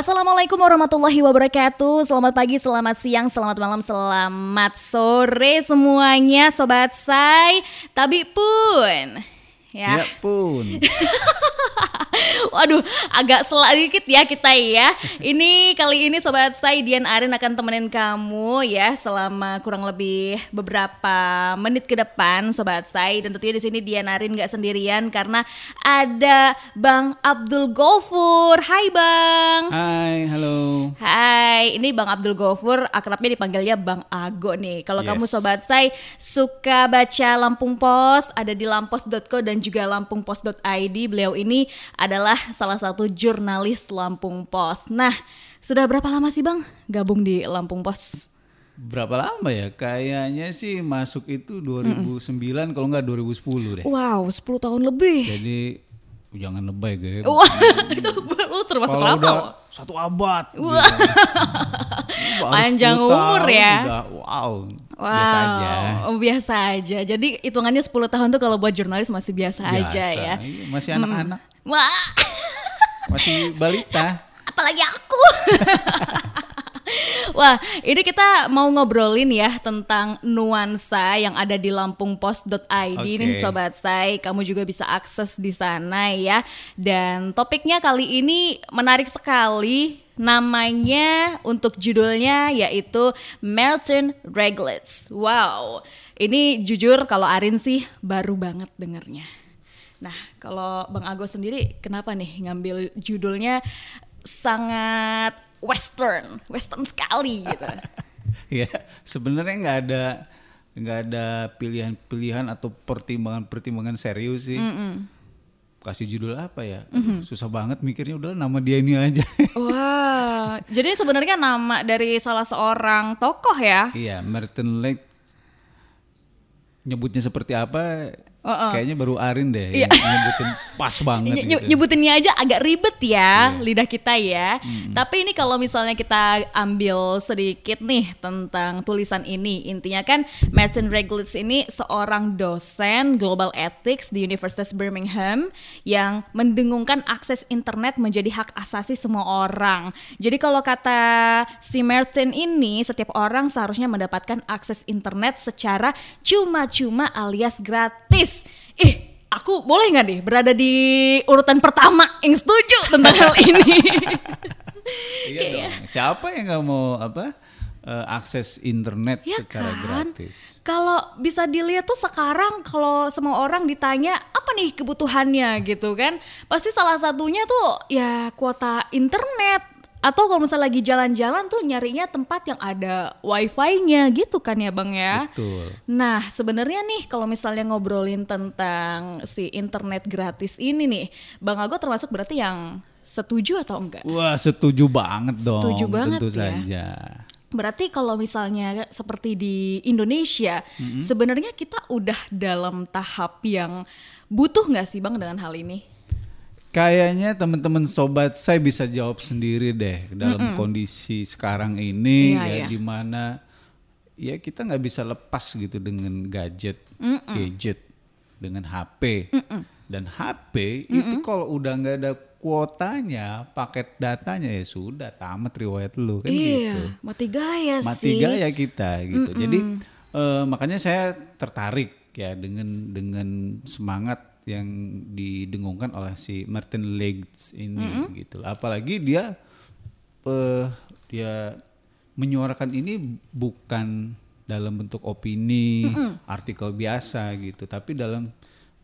Assalamualaikum warahmatullahi wabarakatuh. Selamat pagi, selamat siang, selamat malam, selamat sore semuanya Sobat Say. Tapi pun Ya, ya pun. Waduh, agak selak dikit ya kita ya. Ini kali ini sobat saya Dian Arin akan temenin kamu ya selama kurang lebih beberapa menit ke depan sobat saya dan tentunya di sini Dian Arin nggak sendirian karena ada Bang Abdul Gofur. Hai Bang. Hai, halo. Hai, ini Bang Abdul Gofur akrabnya dipanggilnya Bang Ago nih. Kalau yes. kamu sobat saya suka baca Lampung Post, ada di lampos.co dan juga lampungpost.id. Beliau ini adalah salah satu jurnalis Lampung Post. Nah, sudah berapa lama sih Bang gabung di Lampung Post? Berapa lama ya? Kayaknya sih masuk itu 2009 mm. kalau nggak 2010 deh. Wow, 10 tahun lebih. Jadi jangan lebay gue. Wah, itu lu termasuk Kalau lama. Udah satu abad. Wah. Gitu. Panjang umur ya. Udah, wow. Wow, biasa aja. Oh, biasa aja. Jadi hitungannya 10 tahun tuh kalau buat jurnalis masih biasa, biasa. aja ya. Iya, masih anak-anak. Hmm. Masih balita. Apalagi aku. Wah, ini kita mau ngobrolin ya tentang nuansa yang ada di lampungpost.id okay. nih sobat saya. Kamu juga bisa akses di sana ya. Dan topiknya kali ini menarik sekali. Namanya untuk judulnya yaitu Melton Reglets. Wow, ini jujur kalau Arin sih baru banget dengernya. Nah, kalau Bang Agus sendiri kenapa nih ngambil judulnya sangat western, western sekali gitu. ya, sebenarnya nggak ada nggak ada pilihan-pilihan atau pertimbangan-pertimbangan serius sih. Mm -mm. Kasih judul apa ya? Mm -hmm. Susah banget mikirnya udah nama dia ini aja. Wah, jadi sebenarnya nama dari salah seorang tokoh ya? Iya, Merton Lake nyebutnya seperti apa Uh -uh. Kayaknya baru Arin deh yeah. nyebutin pas banget. Ny gitu. Nyebutinnya aja agak ribet ya yeah. lidah kita ya. Hmm. Tapi ini kalau misalnya kita ambil sedikit nih tentang tulisan ini, intinya kan Martin Reglitz ini seorang dosen global ethics di Universitas Birmingham yang mendengungkan akses internet menjadi hak asasi semua orang. Jadi kalau kata si Martin ini, setiap orang seharusnya mendapatkan akses internet secara cuma-cuma alias gratis Ih, ih aku boleh nggak nih berada di urutan pertama yang setuju tentang hal ini? iya dong. Siapa yang nggak mau apa? Uh, akses internet ya secara kan? gratis. Kalau bisa dilihat tuh sekarang kalau semua orang ditanya apa nih kebutuhannya gitu kan, pasti salah satunya tuh ya kuota internet atau kalau misalnya lagi jalan-jalan tuh nyarinya tempat yang ada wifi-nya gitu kan ya bang ya. Betul. Nah sebenarnya nih kalau misalnya ngobrolin tentang si internet gratis ini nih, bang Ago termasuk berarti yang setuju atau enggak? Wah setuju banget dong. Setuju banget tentu ya. saja. Berarti kalau misalnya seperti di Indonesia, mm-hmm. sebenarnya kita udah dalam tahap yang butuh nggak sih bang dengan hal ini? Kayaknya teman-teman sobat saya bisa jawab sendiri deh dalam mm -mm. kondisi sekarang ini iya, ya iya. di mana ya kita nggak bisa lepas gitu dengan gadget, mm -mm. gadget dengan HP mm -mm. dan HP mm -mm. itu kalau udah nggak ada kuotanya, paket datanya ya sudah tamat riwayat lu kan iya, gitu. mati gaya mati sih. Mati gaya kita gitu. Mm -mm. Jadi uh, makanya saya tertarik ya dengan dengan semangat yang didengungkan oleh si Martin Legs ini mm -hmm. gitu. Apalagi dia uh, dia menyuarakan ini bukan dalam bentuk opini, mm -hmm. artikel biasa gitu, tapi dalam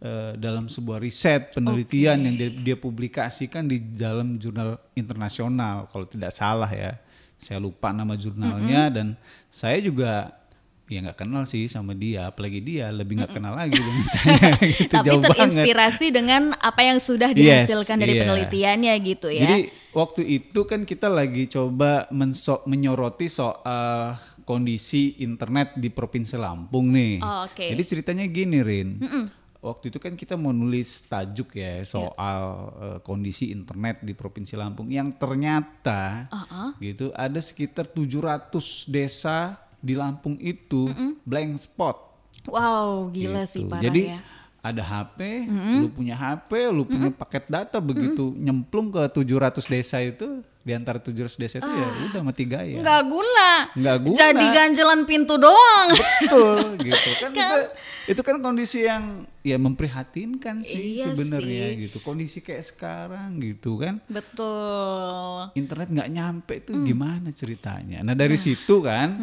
uh, dalam sebuah riset penelitian okay. yang dia, dia publikasikan di dalam jurnal internasional kalau tidak salah ya. Saya lupa nama jurnalnya mm -hmm. dan saya juga ya nggak kenal sih sama dia apalagi dia lebih nggak kenal lagi dengan saya gitu, tapi jauh terinspirasi banget. dengan apa yang sudah dihasilkan yes, dari yeah. penelitiannya gitu ya jadi waktu itu kan kita lagi coba menyoroti soal kondisi internet di provinsi Lampung nih oh, okay. jadi ceritanya gini Rin mm -mm. Waktu itu kan kita mau nulis tajuk ya soal yeah. uh, kondisi internet di Provinsi Lampung yang ternyata uh -uh. gitu ada sekitar 700 desa di Lampung itu mm blank spot. Wow, gila gitu. sih parah Jadi, ya. ada HP, mm lu punya HP, lu punya paket data begitu nyemplung ke 700 desa itu di antara 700 desa itu ya udah mati gaya. Nggak guna. Nggak guna. Jadi ganjelan pintu doang. Betul gitu kan, itu, itu kan kondisi yang ya memprihatinkan sih Iya sebenarnya gitu. Kondisi kayak sekarang gitu kan. Betul. internet nggak nyampe itu gimana ceritanya? Nah dari situ kan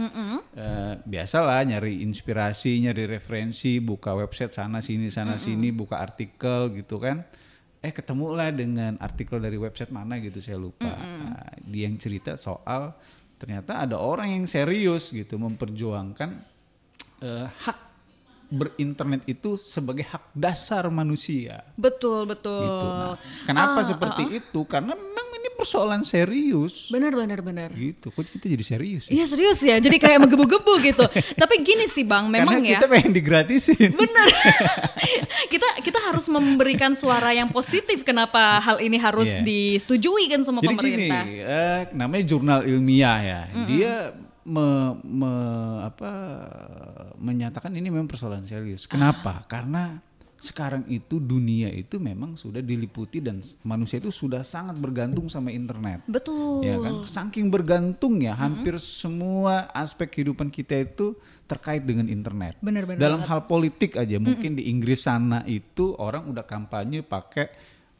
eh, biasalah nyari inspirasi, nyari referensi, buka website sana sini sana sini, buka artikel gitu kan. Eh ketemulah dengan artikel dari website mana gitu saya lupa. Nah, dia yang cerita soal ternyata ada orang yang serius gitu memperjuangkan eh, hak berinternet itu sebagai hak dasar manusia Betul, betul. gitu. Nah, kenapa Ah, seperti itu? Karena memang persoalan serius. Benar, benar, benar. Gitu. Kok kita jadi serius ya? Iya serius ya, jadi kayak menggebu-gebu gitu. Tapi gini sih bang, memang Karena ya. kita pengen digratisin. Bener. kita kita harus memberikan suara yang positif kenapa hal ini harus Iya. disetujui kan sama Jadi gini, pemerintah. eh, namanya jurnal ilmiah ya. Dia me- me- apa, menyatakan ini memang persoalan serius. Kenapa? Karena sekarang itu dunia itu memang sudah diliputi dan manusia itu sudah sangat bergantung sama internet. Betul. ya kan? Saking bergantung ya hampir semua aspek kehidupan kita itu terkait dengan internet. Bener-bener dalam hal politik aja mungkin di Inggris sana itu orang udah kampanye pakai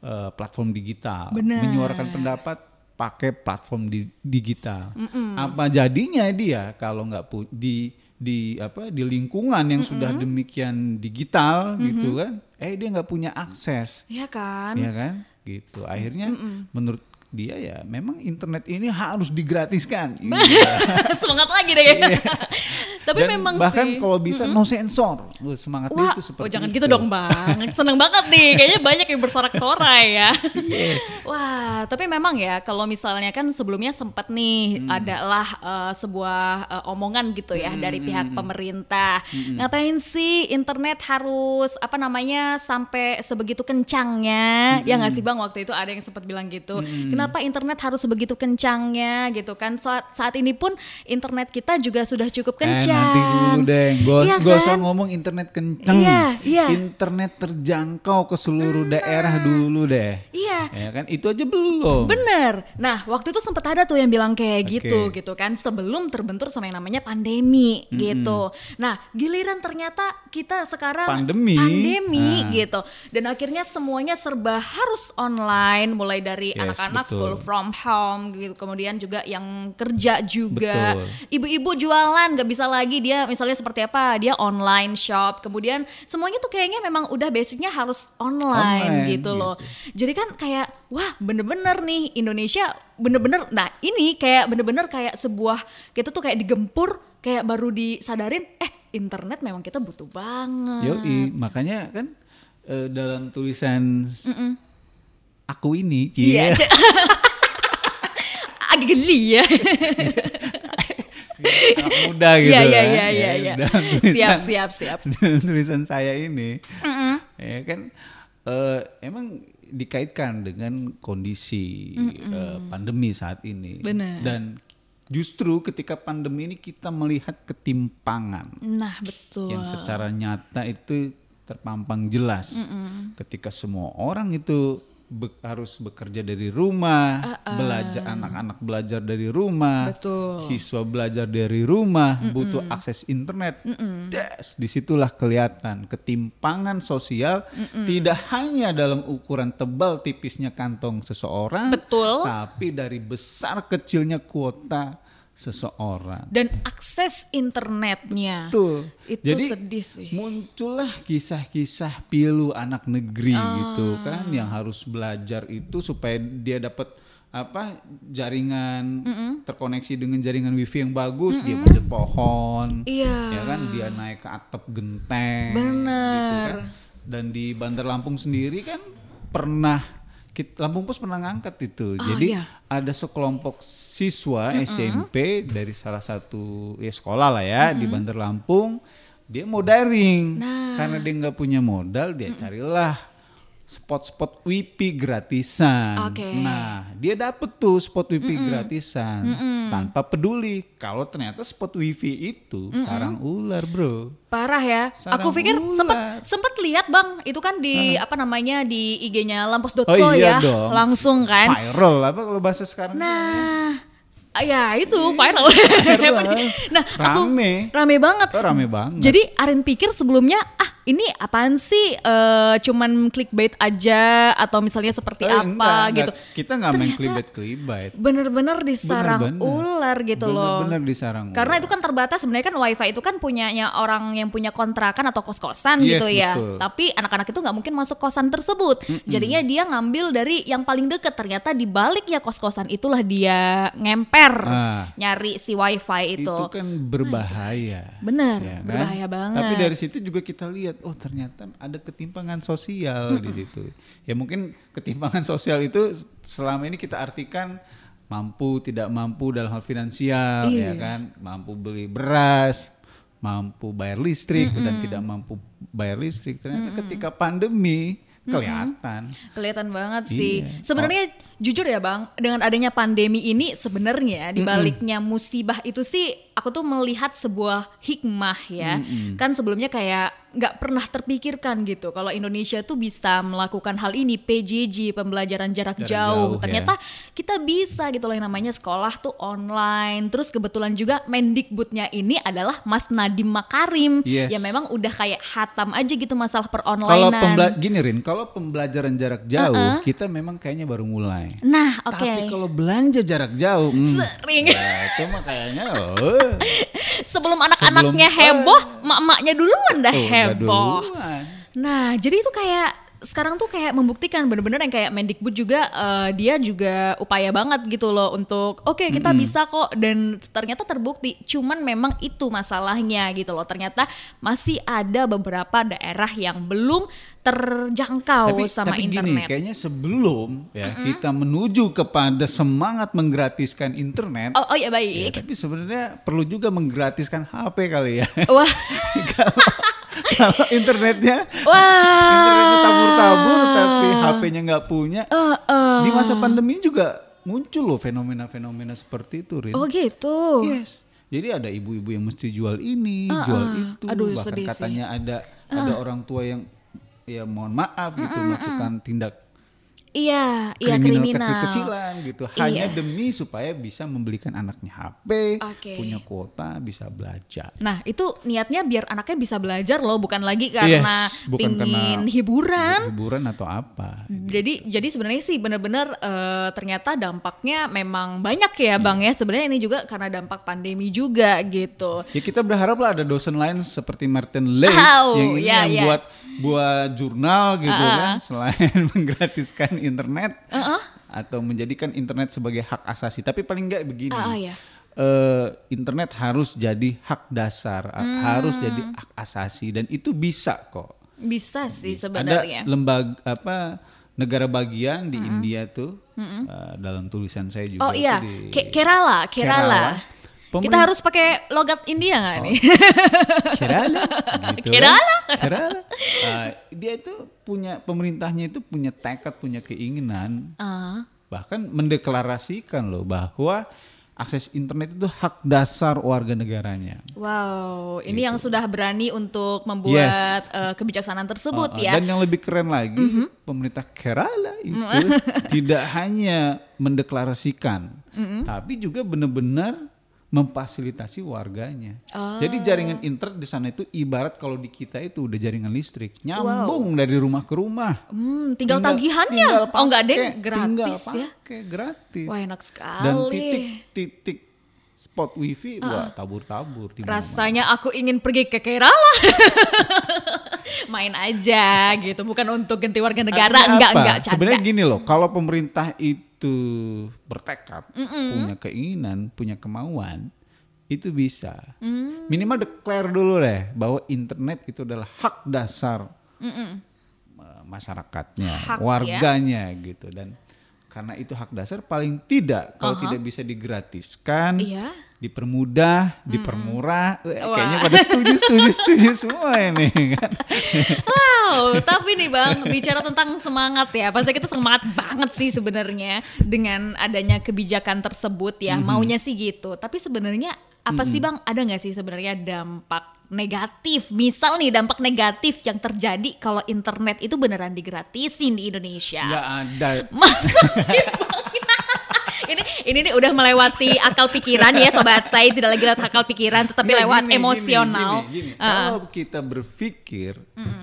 eh, platform digital Bener. menyuarakan pendapat pakai platform di digital. Apa jadinya dia kalau nggak di di apa di lingkungan yang sudah demikian digital gitu kan eh dia nggak punya akses. Iya kan? ya kan? Gitu. Akhirnya menurut dia ya memang internet ini harus digratiskan. Iya. Semangat lagi deh. Tapi Dan memang bahkan sih. kalau bisa no sensor Wah, semangatnya Wah, itu seperti oh jangan itu. gitu dong bang. Seneng banget nih, kayaknya banyak yang bersorak-sorai ya. Iya. Wah, tapi memang ya kalau misalnya kan sebelumnya sempat nih Hmm. adalah eh, sebuah eh, omongan gitu ya dari Hmm, pihak pemerintah. Ngapain sih internet harus apa namanya sampai sebegitu kencangnya? Ya nggak sih Hmm. bang waktu itu ada yang sempat bilang gitu. Kenapa internet harus sebegitu kencangnya gitu kan? Saat saat ini pun internet kita juga sudah cukup kencang. Nanti dulu deh, gak, Iya gak usah kan? ngomong internet kenceng, Iya, iya. internet terjangkau ke seluruh daerah dulu deh, Iya. ya kan itu aja belum. Bener. Nah, waktu itu sempat ada tuh yang bilang kayak Oke. gitu, gitu kan, sebelum terbentur sama yang namanya pandemi, gitu. Nah, giliran ternyata kita sekarang Pandemi. pandemi, Ah. gitu, dan akhirnya semuanya serba harus online, mulai dari Yes, anak-anak betul. school from home, gitu, kemudian juga yang kerja juga, ibu-ibu jualan nggak bisa lagi dia misalnya seperti apa, dia online shop, kemudian semuanya tuh kayaknya memang udah basicnya harus online, Online, gitu loh. Jadi kan kayak wah bener-bener nih Indonesia bener-bener nah ini kayak bener-bener kayak sebuah kita tuh kayak digempur kayak baru disadarin eh internet memang kita butuh banget. Yoi, makanya kan eh, dalam tulisan aku ini, Iya. cie. Agak geli ya. anak muda gitu Iya iya kan, iya ya, iya iya. dalam Siap tulisan- siap siap. dalam tulisan saya ini ya kan eh, emang dikaitkan dengan kondisi eh, pandemi saat ini Benar. dan justru ketika pandemi ini kita melihat ketimpangan Nah, betul. yang secara nyata itu terpampang jelas ketika semua orang itu be- harus bekerja dari rumah, belajar anak-anak belajar dari rumah, Betul. siswa belajar dari rumah, butuh akses internet. Des, di situlah kelihatan ketimpangan sosial tidak hanya dalam ukuran tebal tipisnya kantong seseorang, Betul. tapi dari besar kecilnya kuota seseorang. Dan akses internetnya. Betul. Itu Jadi sedih sih. muncullah kisah-kisah pilu anak negeri Ah. gitu kan yang harus belajar itu supaya dia dapat apa jaringan terkoneksi dengan jaringan wifi yang bagus dia manjat pohon Iya. ya kan dia naik ke atap genteng Bener. gitu kan dan di Bandar Lampung sendiri kan pernah kit- Lampung Pos pernah ngangkat itu. Jadi iya. ada sekelompok siswa SMP dari salah satu ya sekolah lah ya di Bandar Lampung. Dia mau daring. Nah. karena dia nggak punya modal dia carilah spot-spot wifi gratisan. Oke. Nah, dia dapet tuh spot wifi gratisan tanpa peduli kalau ternyata spot wifi itu sarang ular, bro. Parah ya. Sarang Aku pikir ular. sempet sempet lihat bang, itu kan di apa namanya di IG-nya lampos.co Oh iya ya, dong. langsung kan. Viral apa kalau bahasa sekarang? Nah, ah, ya itu viral. Viral. nah, aku Rame. rame banget. Oh, rame banget. Jadi Arin pikir sebelumnya ah ini apaan sih eh, cuman clickbait aja atau misalnya seperti Eh, apa enggak, gitu. enggak. Kita nggak main klibet-klibet. Bener-bener disarang Bener-bener. ular gitu loh. Bener-bener disarang Karena ular. itu kan terbatas sebenarnya kan wifi itu kan punyanya orang yang punya kontrakan atau kos-kosan Yes, gitu ya. betul. Tapi anak-anak itu nggak mungkin masuk kosan tersebut. Jadinya dia ngambil dari yang paling deket. Ternyata di balik ya kos-kosan itulah dia Ah. nyari si wifi itu. itu kan berbahaya. Bener, ya kan? berbahaya banget. Tapi dari situ juga kita lihat, oh ternyata ada ketimpangan sosial di situ. Ya mungkin ketimpangan sosial itu selama ini kita artikan mampu tidak mampu dalam hal finansial, Iya. ya kan, mampu beli beras, mampu bayar listrik dan tidak mampu bayar listrik. Ternyata ketika pandemi kelihatan. Kelihatan banget sih. Iya. Sebenarnya jujur ya Bang, dengan adanya pandemi ini sebenarnya di baliknya musibah itu sih aku tuh melihat sebuah hikmah ya. Kan sebelumnya kayak nggak pernah terpikirkan gitu kalau Indonesia tuh bisa melakukan hal ini PJJ pembelajaran jarak, Jarak jauh. jauh, Ternyata kita bisa gitu loh yang namanya sekolah tuh online. Terus kebetulan juga Mendikbudnya ini adalah Mas Nadiem Makarim Yes. ya memang udah kayak hatam aja gitu masalah Kalau peronlinean. pembela- gini Rin, kalau pembelajaran jarak jauh kita memang kayaknya baru mulai. Nah, oke. Tapi kalau belanja jarak jauh, hmm, Sering. ya, itu mah kayaknya oh, Sebelum anak-anaknya heboh, mak-maknya duluan dah oh, heboh. duluan. Nah, jadi itu kayak sekarang tuh kayak membuktikan bener-bener yang kayak Mendikbud juga eh, dia juga upaya banget gitu loh untuk oke kita bisa kok dan ternyata terbukti cuman memang itu masalahnya gitu loh ternyata masih ada beberapa daerah yang belum terjangkau Tapi, sama tapi gini, internet. kayaknya sebelum ya kita menuju kepada semangat menggratiskan internet, Oh, oh ya ya, baik. tapi sebenarnya perlu juga menggratiskan HP kali ya. Wah, Kalau internetnya, wah. internetnya tabur-tabur, tapi HP-nya nggak punya. Eh, eh. Di masa pandemi juga muncul loh fenomena-fenomena seperti itu, Rin. Oh gitu. Yes. Jadi ada ibu-ibu yang mesti jual ini, jual itu, Aduh, bahkan sih. katanya ada ada orang tua yang ya mohon maaf gitu melakukan tindak Iya, iya kriminal, kriminal. kecil-kecilan gitu hanya Iya. demi supaya bisa membelikan anaknya HP, Oke. punya kuota, bisa belajar. Nah, itu niatnya biar anaknya bisa belajar loh, bukan lagi karena Yes, bukan pingin karena hiburan. Hiburan atau apa? Jadi jadi sebenarnya sih benar-benar eh, ternyata dampaknya memang banyak ya, Bang ya. Sebenarnya ini juga karena dampak pandemi juga gitu. Ya kita berharap lah ada dosen lain seperti Martin Leitz Oh, yang ini ya, yang ya. buat buat jurnal gitu kan selain menggratiskan internet atau menjadikan internet sebagai hak asasi. Tapi paling enggak begini. Ah, ya. eh, internet harus jadi hak dasar, Hmm. harus jadi hak asasi dan itu bisa kok. Bisa sih Ada sebenarnya. lembaga apa negara bagian di India tuh eh, dalam tulisan saya juga Oh iya, di Ke- Kerala, Kerala. Kerala. Kita Pemerintah- harus pakai logat India nggak nih? Kerala gitu Kerala. kan. Kerala. Dia itu punya pemerintahnya itu punya tekad, punya keinginan. Ah, bahkan mendeklarasikan loh bahwa akses internet itu hak dasar warga negaranya. wow, ini yang sudah berani untuk membuat eh, kebijaksanaan tersebut Uh, uh, ya. Dan yang lebih keren lagi, pemerintah Kerala itu tidak hanya mendeklarasikan, tapi juga benar-benar memfasilitasi warganya. Jadi jaringan internet di sana itu ibarat kalau di kita itu udah jaringan listrik, nyambung dari rumah ke rumah. Hmm, tinggal, tagihannya. tinggal oh nggak ada pakai, yang gratis tinggal ya? pakai, gratis. Wah enak sekali. Dan titik-titik spot wifi, wah tabur-tabur di mana-mana. Rasanya aku ingin pergi ke Kerala. Main aja gitu, bukan untuk ganti warga negara. Artinya Enggak, apa? enggak, canda. Sebenarnya gini loh, kalau pemerintah itu bertekad, punya keinginan, punya kemauan, itu bisa. Mm. Minimal declare dulu deh bahwa internet itu adalah hak dasar eh, masyarakatnya, Hak, ya. warganya gitu dan karena itu hak dasar paling tidak kalau tidak bisa digratiskan, Iya. Dipermudah, dipermurah. Eh, Kayaknya pada setuju, setuju, setuju semua ini kan. Wow, tapi nih Bang, bicara tentang semangat ya. Pasti kita semangat banget sih sebenarnya dengan adanya kebijakan tersebut ya. Maunya sih gitu. Tapi sebenarnya apa sih Bang? Ada nggak sih sebenarnya dampak negatif? Misal nih dampak negatif yang terjadi kalau internet itu beneran digratisin di Indonesia. Nggak ada. Masa sih Bang? Ini nih udah melewati akal pikiran ya sobat saya tidak lagi lewat akal pikiran tetapi Nggak, lewat gini, emosional. gini, gini, gini. Uh, Kalau kita berpikir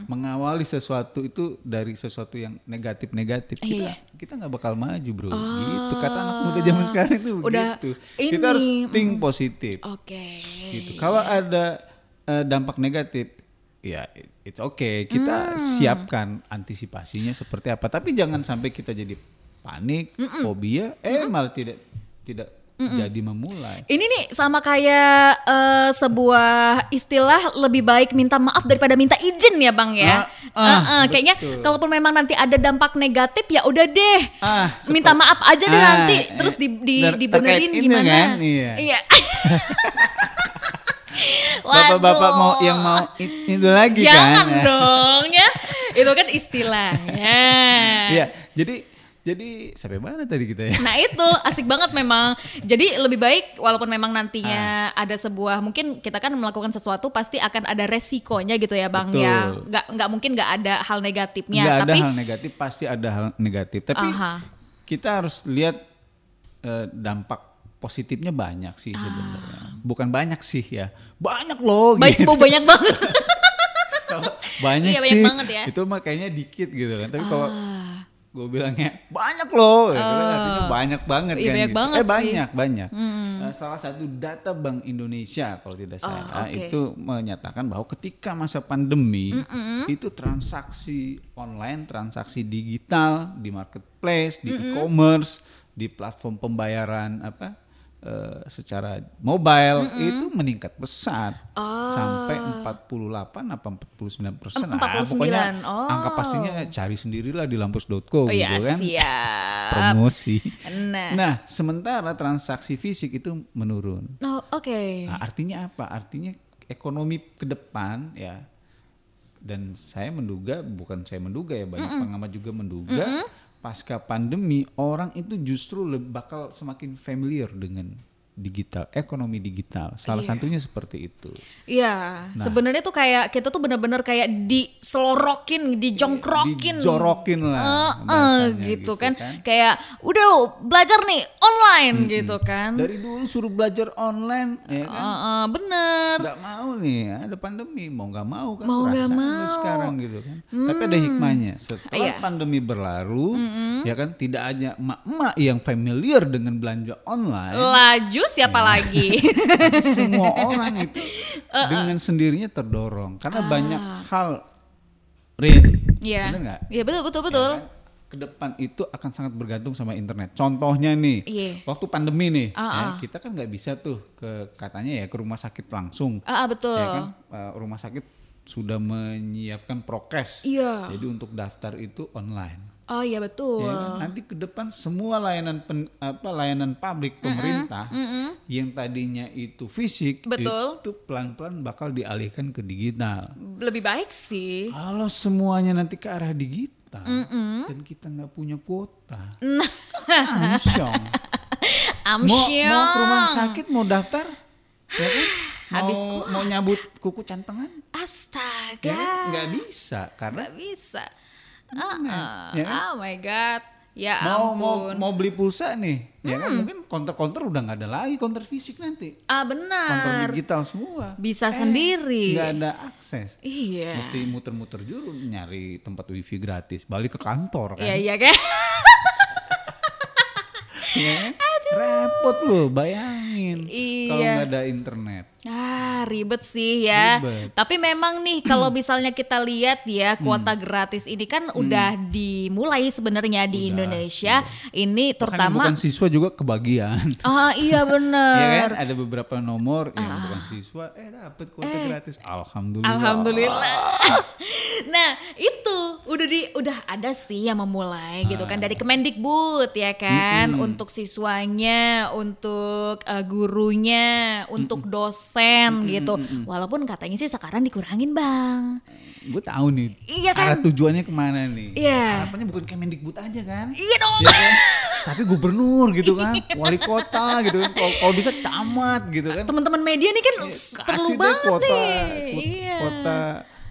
mengawali sesuatu itu dari sesuatu yang negatif-negatif, kita Iya. kita nggak bakal maju, bro. Gitu kata anak muda zaman sekarang itu Udah begitu. ini, Kita harus think positif. Oke. Gitu. Kalau ada eh, dampak negatif, ya it's okay. Kita Hmm. siapkan antisipasinya seperti apa. Tapi jangan sampai kita jadi panik, fobia, eh malah tidak tidak jadi memulai. Ini nih sama kayak eh, sebuah istilah lebih baik minta maaf daripada minta izin ya bang ya. Ah, ah, Eh, eh, kayaknya kalaupun memang nanti ada dampak negatif ya udah deh. Ah, minta maaf aja deh Ah, nanti eh, terus di, di ter- dibenerin gimana. kan, iya. Bapak-bapak mau yang mau itu lagi Jangan kan? dong ya. Itu kan istilahnya. Iya, jadi jadi sampai mana tadi kita ya? Nah itu asik banget memang. Jadi lebih baik walaupun memang nantinya Ah. ada sebuah mungkin kita kan melakukan sesuatu pasti akan ada resikonya gitu ya bang Betul. ya. Nggak nggak mungkin nggak ada hal negatifnya. Nggak tapi ada hal negatif, pasti ada hal negatif. Tapi Aha. kita harus lihat eh, dampak positifnya banyak sih sebenarnya. Bukan banyak sih ya, banyak loh. baik gitu. oh, banyak banget. banyak Iya, banyak sih. banget ya. Itu mah kayaknya dikit gitu kan. Tapi kalau Ah. Gue bilangnya banyak loh, gitu kan artinya banyak banget Iya, kan. banyak gitu. banget eh sih. banyak banyak. Eh, salah satu data Bank Indonesia kalau tidak salah oke. itu menyatakan bahwa ketika masa pandemi itu transaksi online, transaksi digital di marketplace, di e-commerce, di platform pembayaran apa eh, secara mobile itu meningkat pesat sampai 48 apa 49 persen. 49, pokoknya oh. angka pastinya cari sendirilah di lampus.co Oh gitu iya kan. siap. Promosi. Nah. Nah, sementara transaksi fisik itu menurun. Oh, Oke. Nah, artinya apa? Artinya ekonomi ke depan ya dan saya menduga bukan saya menduga ya banyak pengamat juga menduga pasca pandemi orang itu justru bakal semakin familiar dengan digital, ekonomi digital. Salah satunya seperti itu. Iya, Nah. sebenarnya tuh kayak kita tuh bener-bener kayak diselorokin, dijongkrokin, Dijorokin lah eh, bahasanya gitu, gitu kan. kan. Kayak udah lo belajar nih online gitu kan. Dari dulu suruh belajar online ya kan. Eh, eh, bener. nggak mau nih ada pandemi mau nggak mau kan Mau nggak lu mau. Hmm. sekarang gitu kan tapi ada hikmahnya setelah Iya. pandemi berlalu ya kan tidak hanya emak-emak yang familiar dengan belanja online Laju siapa Iya. lagi? tapi semua orang itu dengan sendirinya terdorong karena banyak hal Rin Iya. bener nggak Iya betul betul Ya betul. kan? ke depan itu akan sangat bergantung sama internet. Contohnya nih, Iya. waktu pandemi nih, Ah, ya, ah. kita kan nggak bisa tuh ke katanya ya ke rumah sakit langsung. Ah, ah, betul. ya kan uh, rumah sakit sudah menyiapkan prokes Iya. jadi untuk daftar itu online Oh iya betul. ya kan? nanti ke depan semua layanan pen- apa layanan publik pemerintah yang tadinya itu fisik Betul. itu pelan-pelan bakal dialihkan ke digital Lebih baik sih. kalau semuanya nanti ke arah digital dan kita nggak punya kuota amsyong mau, Amsyong. mau ke rumah sakit mau daftar ya kan Habis mau, mau nyabut kuku cantengan Astaga. ya kan? nggak bisa karena Nggak bisa. Ah, ya kan? Oh my god. Ya mau mau ampun. mau beli pulsa nih ya kan mungkin counter-counter udah nggak ada lagi counter fisik nanti ah benar. digital semua Bisa Eh, sendiri. nggak ada akses Iya. mesti muter-muter dulu nyari tempat wifi gratis balik ke kantor kan Iya iya kan. Ya kan? repot loh bayangin kalau Iya. nggak ada internet Ah, ribet sih ya. Ribet. Tapi memang nih kalau misalnya kita lihat ya kuota gratis ini kan udah dimulai sebenarnya di Indonesia. Ini Bahkan yang terutama bukan siswa juga kebagian Ah iya ya bener. kan ada beberapa nomor yang Ah. bukan siswa eh dapat kuota gratis alhamdulillah Alhamdulillah. nah itu udah di udah ada sih yang memulai gitu kan dari Kemendikbud ya kan untuk siswanya, untuk eh, gurunya, untuk dosen gitu. Walaupun katanya sih sekarang dikurangin bang. gue tahu nih Iya kan? arah tujuannya ke mana nih Iya. harapannya bukan Kemendikbud aja kan Iya dong. Ya kan? tapi gubernur gitu kan wali kota gitu kan kalau bisa camat gitu kan Teman-teman media nih kan s- perlu banget kuota, nih. ku- Iya. kuota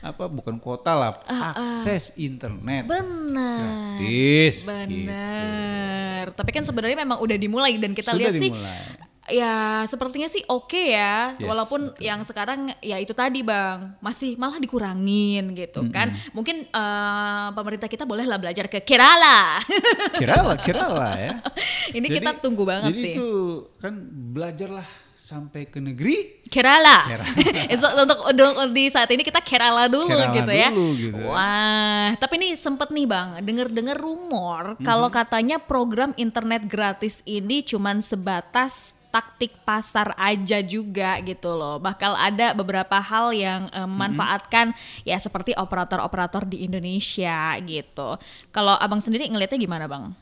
apa bukan kuota lah akses internet Benar. gratis gitu. Benar. Tapi kan sebenarnya memang udah dimulai dan kita Sudah lihat sih dimulai. ya sepertinya sih oke ya. Yes, Walaupun yang sekarang ya itu tadi Bang, masih malah dikurangin gitu kan. Mungkin eh, pemerintah kita bolehlah belajar ke Kerala. kira lah ya Ini kita tunggu banget jadi sih. itu kan belajarlah sampai ke negeri Kerala. Kerala. Untuk, untuk di saat ini kita Kerala dulu Kerala gitu ya. dulu gitu. Wah, tapi ini sempet nih Bang, denger-dengar rumor Mhm. kalau katanya program internet gratis ini cuman sebatas taktik pasar aja juga gitu loh. Bakal ada beberapa hal yang eh, memanfaatkan ya seperti operator-operator di Indonesia gitu. Kalau Abang sendiri ngelihatnya gimana Bang?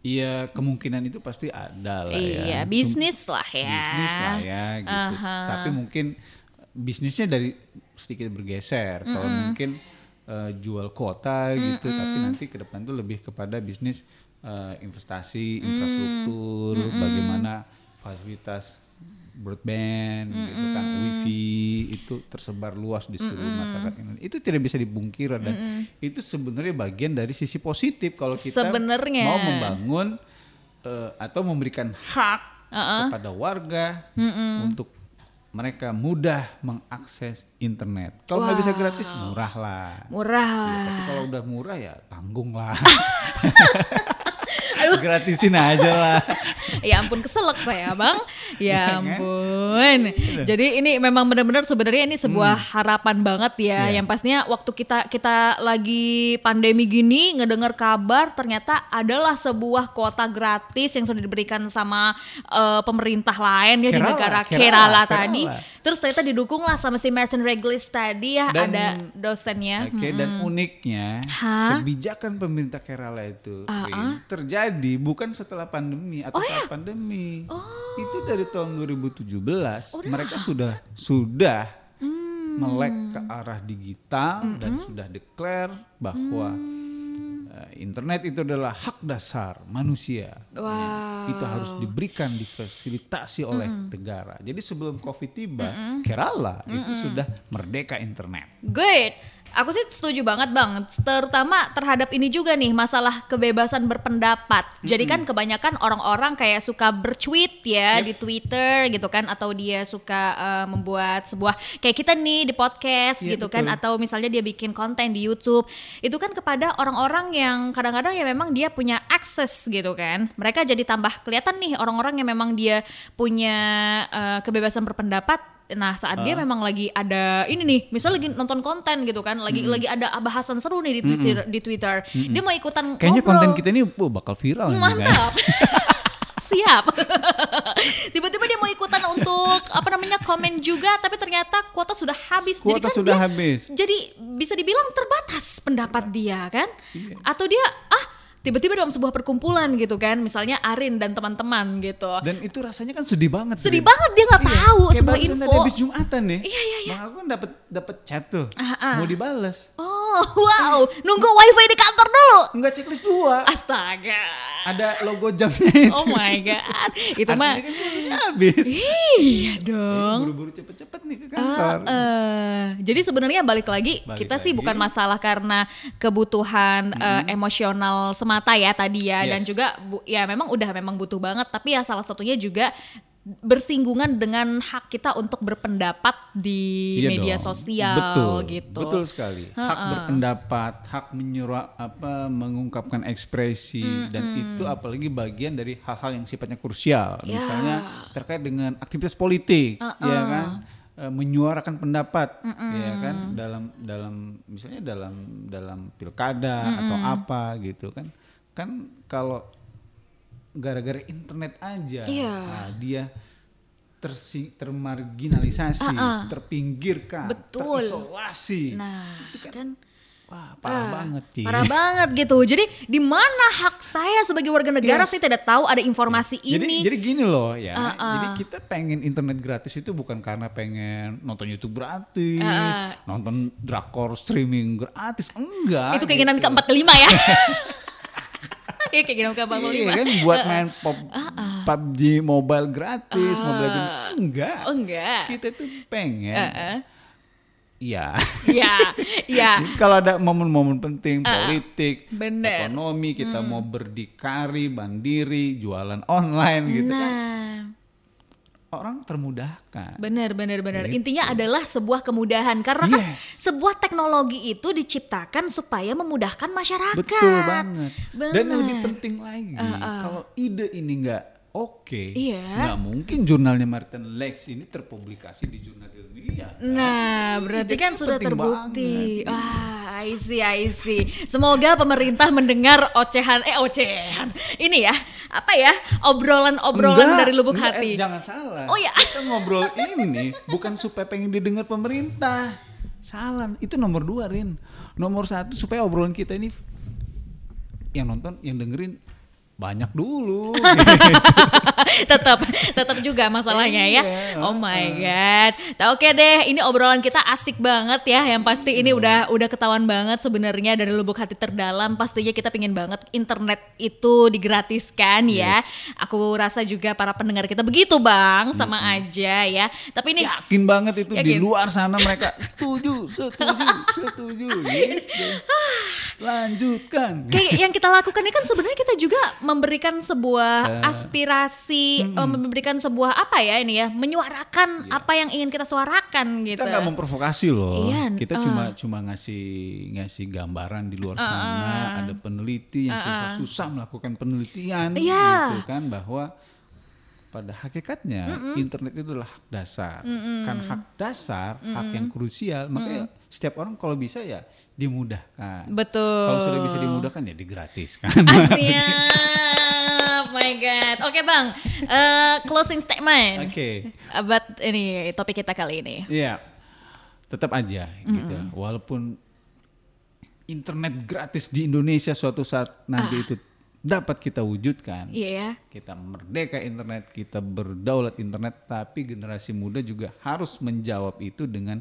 Iya kemungkinan itu pasti ada lah ya. Iya, bisnis lah ya. bisnis lah ya gitu. Aha. Tapi mungkin bisnisnya dari sedikit bergeser. Kalau mungkin eh, jual kota gitu, tapi nanti ke depan tuh lebih kepada bisnis eh, investasi, infrastruktur, bagaimana fasilitas broadband gitu kan, wifi itu tersebar luas di seluruh masyarakat Indonesia. Itu tidak bisa dipungkiri dan itu sebenarnya bagian dari sisi positif kalau kita Sebenarnya. mau membangun eh, atau memberikan hak kepada warga untuk mereka mudah mengakses internet. Kalau nggak bisa gratis murah lah. Murah Ya, lah. tapi kalau udah murah ya tanggung lah. Gratisin aja lah. ya ampun keselak saya bang Iya ya kan? ampun jadi ini memang benar-benar sebenarnya ini sebuah Hmm. harapan banget ya Iya. yang pastinya waktu kita kita lagi pandemi gini ngedengar kabar ternyata adalah sebuah kuota gratis yang sudah diberikan sama eh, pemerintah lain ya di Kerala, negara Kerala, Kerala, Kerala. tadi terus ternyata didukung lah sama si Martin Reglis tadi ya Dan- ada dosennya Oke, dan uniknya Hah? kebijakan pemerintah Kerala itu Ah, Rin, terjadi bukan setelah pandemi atau Oh, saat pandemi. Itu dari tahun 2017 mereka sudah sudah Hmm. melek ke arah digital dan sudah declare bahwa Hmm. eh, internet itu adalah hak dasar manusia. Wow. Itu harus diberikan difasilitasi oleh negara. Jadi sebelum Covid tiba, Kerala itu sudah merdeka internet. Good. Aku sih setuju banget bang, terutama terhadap ini juga nih masalah kebebasan berpendapat. Jadi kan kebanyakan orang-orang kayak suka bertweet ya Yep. di Twitter gitu kan, atau dia suka eh, membuat sebuah kayak kita nih di podcast Iya, gitu kan, betul. atau misalnya dia bikin konten di YouTube. Itu kan kepada orang-orang yang kadang-kadang ya memang dia punya akses gitu kan. Mereka jadi tambah kelihatan nih orang-orang yang memang dia punya eh, kebebasan berpendapat Nah saat dia Ah. memang lagi ada ini nih, misalnya lagi nonton konten gitu kan, lagi lagi ada bahasan seru nih di Twitter, di Twitter. Dia mau ikutan Kayaknya ngobrol. konten kita ini wah, bakal viral kayaknya. mantap. Siap. Tiba-tiba dia mau ikutan untuk apa namanya komen juga, tapi ternyata kuota sudah habis. Jadi Kuota kan sudah dia- habis. Jadi bisa dibilang terbatas pendapat dia kan? Iya. Atau dia ah tiba-tiba dalam sebuah perkumpulan gitu kan, misalnya Arin dan teman-teman gitu. Dan itu rasanya kan sedih banget. Sedih Rin. banget dia nggak Iya, tahu kayak sebuah info. Tadi habis Jumatan nih. Iya, iya, iya. Bang aku kan dapat dapat chat tuh. Ah, ah. Mau dibales. Oh, wow. Nunggu wifi di kantor dulu. Enggak checklist dua. Astaga. Ada logo jamnya itu. Oh my god. Itu mah kan habis. iya dong. Buru-buru cepet-cepet nih ke kantor. Ah, eh. jadi sebenarnya balik lagi Balik kita sih lagi. bukan masalah karena kebutuhan eh, emosional semata ya tadi ya dan Yes. juga bu- ya memang udah memang butuh banget tapi ya salah satunya juga bersinggungan dengan hak kita untuk berpendapat di Iya media dong. sosial betul, gitu. Betul sekali. Hak berpendapat, hak menyuruh apa mengungkapkan ekspresi dan itu apalagi bagian dari hal-hal yang sifatnya krusial. Ya. Misalnya terkait dengan aktivitas politik, ya kan? E, menyuarakan pendapat, ya kan? Dalam dalam misalnya dalam dalam pilkada atau apa gitu kan. Kan kalau gara-gara internet aja Iya. nah, dia tersi termarginalisasi, terpinggirkan, Betul. terisolasi. Nah, Itu kan kan wah parah Ah, banget Ci. Parah banget gitu. Jadi di mana hak saya sebagai warga negara Yes. saya tidak tahu ada informasi Jadi ini. jadi gini loh ya. Ah, ah. Jadi kita pengen internet gratis itu bukan karena pengen nonton YouTube gratis, Ah, nonton drakor streaming gratis, enggak. itu keinginan gitu. keempat kelima ya. Iya keinginan keempat Iya kelima. kan buat main pop, PUBG mobile gratis, Mobile Legends enggak. Oh enggak. Kita tuh pengen. Heeh. Iya. Ya, ya. Kalau ada momen-momen penting politik, bener. ekonomi, kita mau berdikari, mandiri, jualan online gitu kan. Orang termudahkan. benar, benar, benar. Intinya adalah sebuah kemudahan karena kan Gitu. Yes. sebuah teknologi itu diciptakan supaya memudahkan masyarakat. Betul banget. Dan Bener. lebih penting lagi, kalau ide ini nggak oke, Iya. nggak mungkin jurnalnya Martin Lex ini terpublikasi di jurnal ilmiah. Nah, berarti Itu kan sudah terbukti. Ah, I see, I see. Semoga pemerintah mendengar ocehan, eh ocehan. Ini ya, apa ya, obrolan-obrolan dari lubuk enggak, hati. eh, jangan salah. Oh, ya. Kita ngobrol ini bukan supaya pengen didengar pemerintah. Salah. Itu nomor dua, Rin. Nomor satu supaya obrolan kita ini yang nonton, yang dengerin banyak dulu. tetap tetap juga masalahnya ya. Iya, Oh my god. Nah, oke deh, ini obrolan kita asik banget ya. Yang pasti ini udah udah ketahuan banget sebenarnya dari lubuk hati terdalam. Pastinya kita pingin banget internet itu digratiskan ya. Aku rasa juga para pendengar kita begitu bang, sama aja ya. Tapi ini Yakin banget itu di Yakin. luar sana mereka setuju, setuju, setuju. Gitu. Lanjutkan. kayak yang kita lakukan ini kan sebenarnya kita juga memberikan sebuah aspirasi, eh, memberikan sebuah apa ya ini ya, menyuarakan apa yang ingin kita suarakan gitu. Kita nggak memprovokasi loh. Iya, kita uh. cuma cuma ngasih ngasih gambaran di luar sana. Ada peneliti yang susah-susah melakukan penelitian Iya. gitu kan bahwa pada hakikatnya internet itu adalah hak dasar. Kan hak dasar, hak yang krusial. Makanya setiap orang kalau bisa ya dimudahkan. Betul. Kalau sudah bisa dimudahkan ya digratiskan. Ah, Siap, my god. Oke bang, Eh, closing statement. Oke. About ini topik kita kali ini. Iya, tetap aja gitu. Walaupun internet gratis di Indonesia suatu saat nanti itu dapat kita wujudkan, Iya ya. kita merdeka internet, kita berdaulat internet, tapi generasi muda juga harus menjawab itu dengan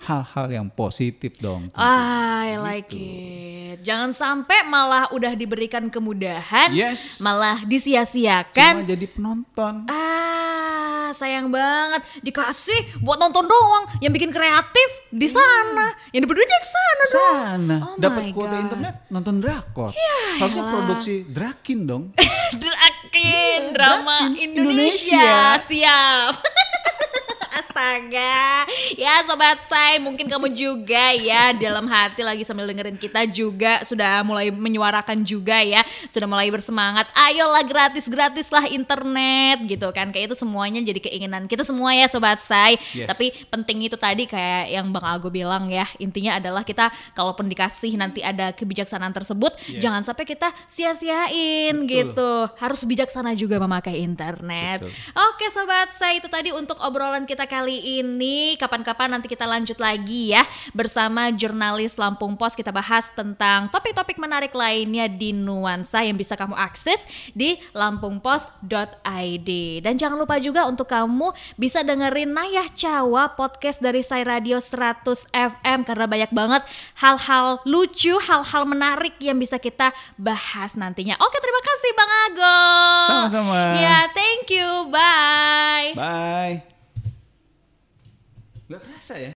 hal-hal yang positif dong. I like it. Jangan sampai malah udah diberikan kemudahan, Yes. malah disia-siakan. Cuma jadi penonton. Ah, sayang banget dikasih buat nonton doang. Yang bikin kreatif di sana, yang diberdua di sana dong. Sana Oh dapat kuota God. internet nonton drakor. Seharusnya produksi Drakin dong. Drakin Iya, drama Drakin Indonesia. Indonesia. Siap. Astaga. Ya sobat saya mungkin kamu juga ya dalam hati lagi sambil dengerin kita juga sudah mulai menyuarakan juga ya. Sudah mulai bersemangat. Ayolah gratis-gratis lah internet gitu kan. Kayak itu semuanya jadi keinginan kita semua ya sobat saya. Yes. Tapi penting itu tadi kayak yang Bang Ago bilang ya. Intinya adalah kita kalaupun dikasih nanti ada kebijaksanaan tersebut Yes. jangan sampai kita sia-siain gitu. Harus bijaksana juga memakai internet. Betul. Oke sobat, saya itu tadi untuk obrolan kita kali ini. Kapan-kapan nanti kita lanjut lagi ya bersama jurnalis Lampung Pos kita bahas tentang topik-topik menarik lainnya di Nuansa yang bisa kamu akses di lampungpos.id. Dan jangan lupa juga untuk kamu bisa dengerin Nayah Cawa podcast dari Sai Radio 100 FM karena banyak banget hal-hal lucu, hal-hal menarik yang bisa kita bahas nantinya. Oke, terima kasih Bang Ago. Sama-sama. Ya, thank you. Bye. Bye. Gak kerasa ya?